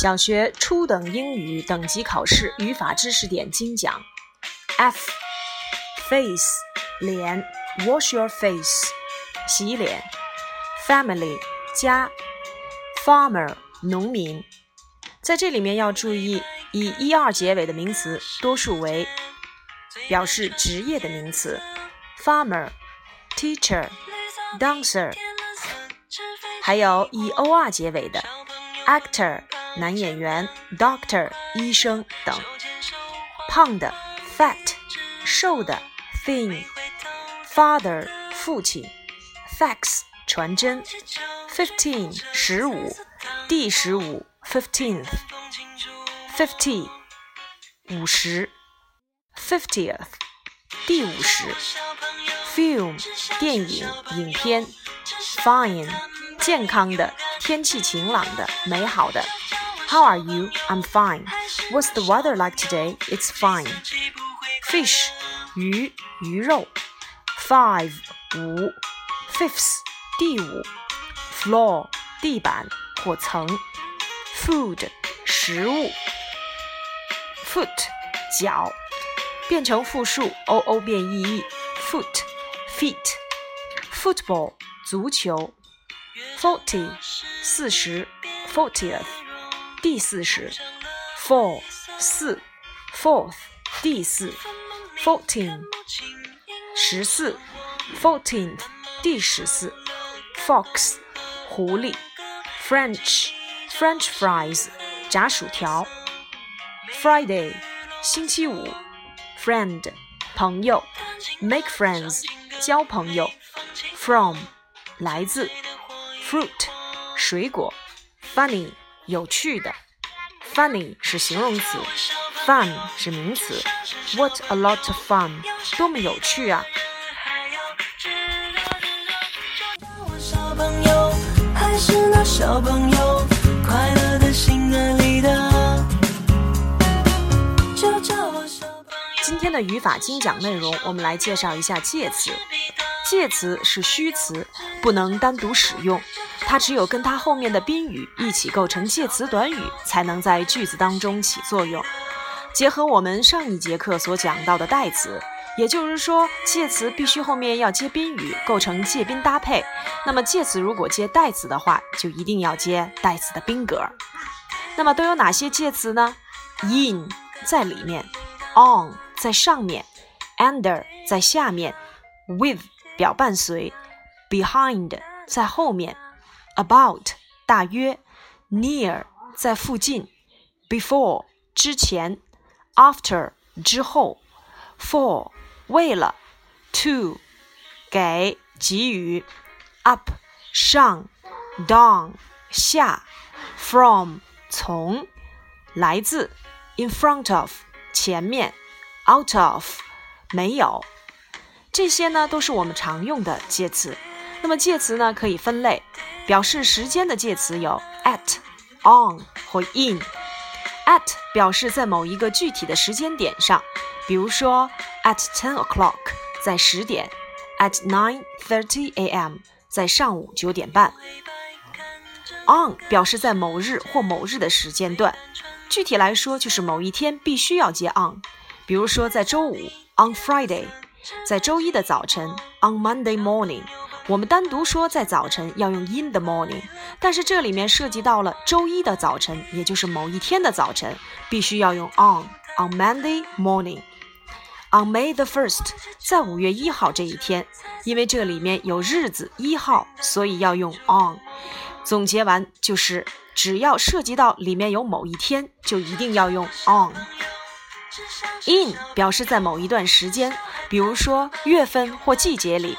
小学初等英语等级考试语法知识点精讲。F face 脸，wash your face 洗脸。Family 家，farmer 农民。在这里面要注意，以一二结尾的名词多数为表示职业的名词，farmer、teacher、dancer。还有以 or 结尾的 actor 男演员，doctor 医生等。胖的 fat 瘦的 thin father 父亲 fax 传真 fifteen 十五第十五 fifteenth fifty 五十 fiftieth 第五十 film 电影影片 fine 健康的，天气晴朗的，美好的。How are you? I'm fine. What's the weather like today? It's fine. Fish，鱼，鱼肉。Five，五。Fifths，第五。Floor，地板或层。Food，食物。Foot，脚。变成复数，o o 变 e e。Foot，feet。Football，足球。Forty，四十，fortieth， 第四十。Four，四，fourth，第四。Fourteen，十四，fourteenth，第十四。Fox，狐狸。French，French fries，炸薯条。Friday，星期五。Friend，朋友。Make friends，交朋友。From，来自。fruit 水果，funny 有趣的，funny 是形容词，fun 是名词。What a lot of fun！多么有趣啊！今天的语法精讲内容，我们来介绍一下介词。介词是虚词，不能单独使用，它只有跟它后面的宾语一起构成介词短语，才能在句子当中起作用。结合我们上一节课所讲到的代词，也就是说，介词必须后面要接宾语，构成介宾搭配。那么介词如果接代词的话，就一定要接代词的宾格。那么都有哪些介词呢？in 在里面，on 在上面，under 在下面，with。表伴随，behind 在后面，about 大约，near 在附近，before 之前，after 之后，for 为了，to 给给予，up 上，down 下，from 从来自，in front of 前面，out of 没有。这些呢都是我们常用的介词。那么介词呢可以分类，表示时间的介词有 at、on 或 in。at 表示在某一个具体的时间点上，比如说 at ten o'clock 在十点，at nine thirty a.m. 在上午九点半。on 表示在某日或某日的时间段，具体来说就是某一天必须要接 on，比如说在周五 on Friday。在周一的早晨，on Monday morning，我们单独说在早晨要用 in the morning，但是这里面涉及到了周一的早晨，也就是某一天的早晨，必须要用 on on Monday morning。On May the first，在五月一号这一天，因为这里面有日子一号，所以要用 on。总结完就是，只要涉及到里面有某一天，就一定要用 on。In 表示在某一段时间。比如说月份或季节里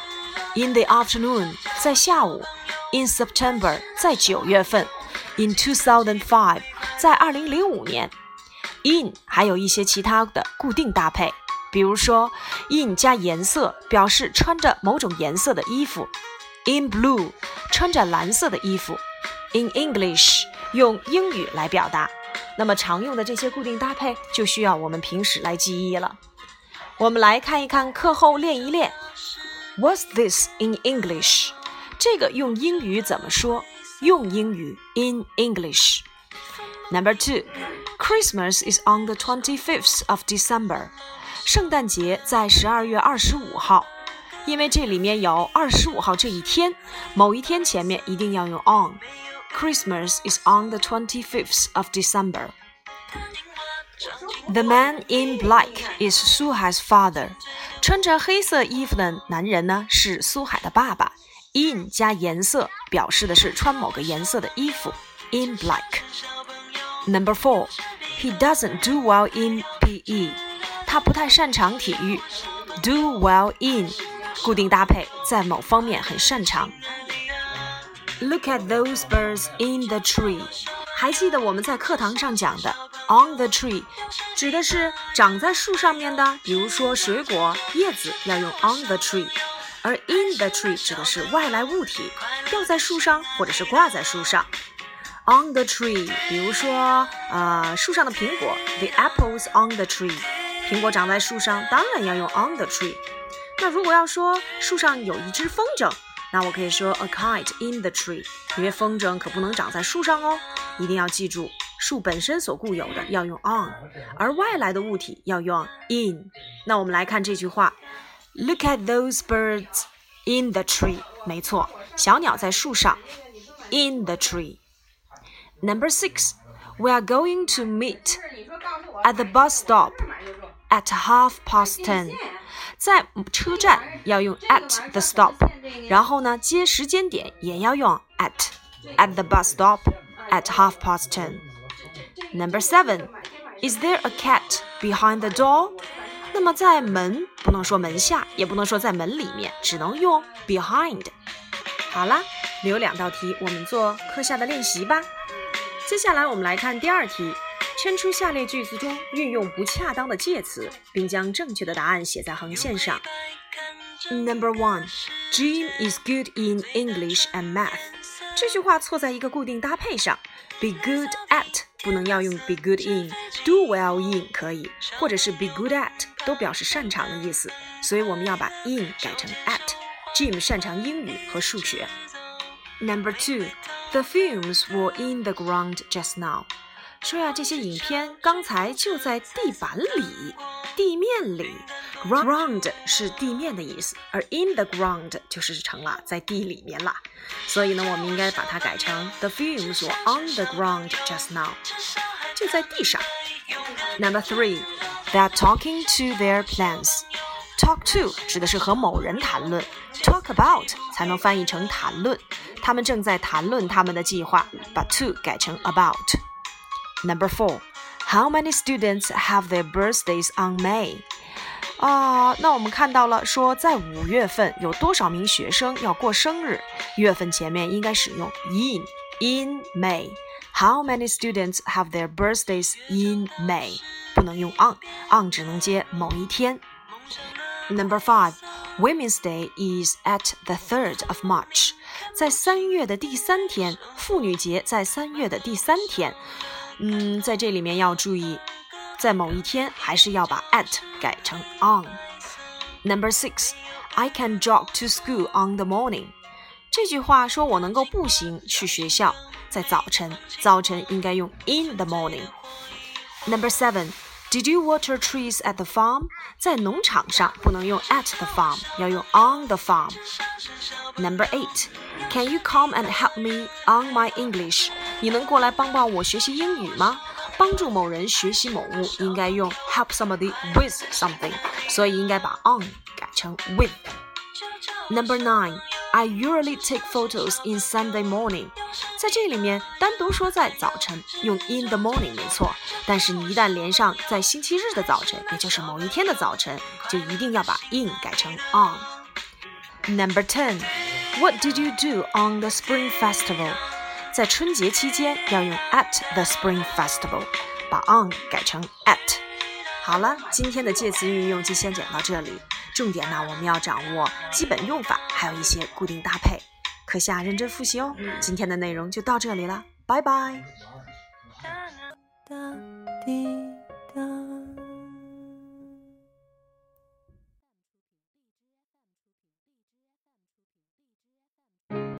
，in the afternoon 在下午，in September 在九月份，in two thousand five 在二零零五年。in 还有一些其他的固定搭配，比如说 in 加颜色表示穿着某种颜色的衣服，in blue 穿着蓝色的衣服，in English 用英语来表达。那么常用的这些固定搭配就需要我们平时来记忆了。我们来看一看课后练一练。What's this in English？这个用英语怎么说？用英语 in English。 Number two, Christmas is on the twenty-fifth of December. 圣诞节在十二月二十五号。因为这里面有二十五号这一天，某一天前面一定要用 on。Christmas is on the twenty-fifth of December. The man in black is Suhai's father. 穿着黑色衣服的男人呢是苏海的爸爸。in 加颜色表示的是穿某个颜色的衣服。In black. Number four, he doesn't do well in PE. 他不太擅长体育。Do well in 固定搭配，在某方面很擅长。Look at those birds in the tree。 还记得我们在课堂上讲的 on the tree，指的是长在树上面的，比如说水果、叶子要用 on the tree，而 in the tree 指的是外来物体，吊在树上或者是挂在树上。On the tree，比如说呃树上的苹果，the apples on the tree，苹果长在树上，当然要用 on the tree。那如果要说树上有一只风筝，那我可以说 a kite in the tree，因为风筝可不能长在树上哦，一定要记住树本身所固有的要用 on，而外来的物体要用 in。那我们来看这句话，Look at those birds in the tree。没错，小鸟在树上，in the tree。Number six, we are going to meet at the bus stop at half past ten. 在车站要用 at the stop，然后呢接时间点也要用 at at the bus stop at half past ten. Number seven, is there a cat behind the door? 那么在门不能说门下，也不能说在门里面，只能用 behind。好啦，留两道题，我们做课下的练习吧。接下来我们来看第二题。圈出下列句子中运用不恰当的介词，并将正确的答案写在横线上。Number one, Jim is good in English and math。这句话错在一个固定搭配上，be good at 不能要用 be good in，do well in 可以，或者是 be good at 都表示擅长的意思，所以我们要把 in 改成 at。Jim 擅长英语和数学。Number two, the fumes were in the ground just now。说呀，这些影片刚才就在地板里、地面里。Ground 是地面的意思，而 in the ground 就是成了在地里面了。所以呢，我们应该把它改成 The films were on the ground just now，就在地上。Number three, they are talking to their plans. Talk to 指的是和某人谈论，talk about 才能翻译成谈论。他们正在谈论他们的计划，把 to 改成 about。 Number four, how many students have their birthdays on May? 啊，那我们看到了，说在五月份有多少名学生要过生日？月份前面应该使用 in in May. How many students have their birthdays in May? 不能用 on on 只能接某一天。Number five, Women's Day is at the third of March. 在三月的第三天，妇女节在三月的第三天。 嗯，在这里面要注意，在某一天还是要把 at 改成 on。Number six, I can jog to school on the morning。这句话说我能够步行去学校，在早晨，早晨应该用 in the morning。Number seven, did you water trees at the farm？在农场上不能用 at the farm，要用 on the farm。Number eight, can you come and help me on my English？你能过来帮帮我学习英语吗？帮助某人学习某物应该用 help somebody with something，所以应该把 on 改成 with。Number nine, I usually take photos in Sunday morning。 在这里面单独说在早晨用 in the morning 没错，但是你一旦连上在星期日的早晨，也就是某一天的早晨，就一定要把 in 改成 on。Number ten, What did you do on the Spring Festival？在春节期间要用 at the Spring Festival，把 on 改成 at。好了，今天的介词运用就先讲到这里。重点呢，我们要掌握基本用法，还有一些固定搭配。课下认真复习哦。今天的内容就到这里了，拜拜。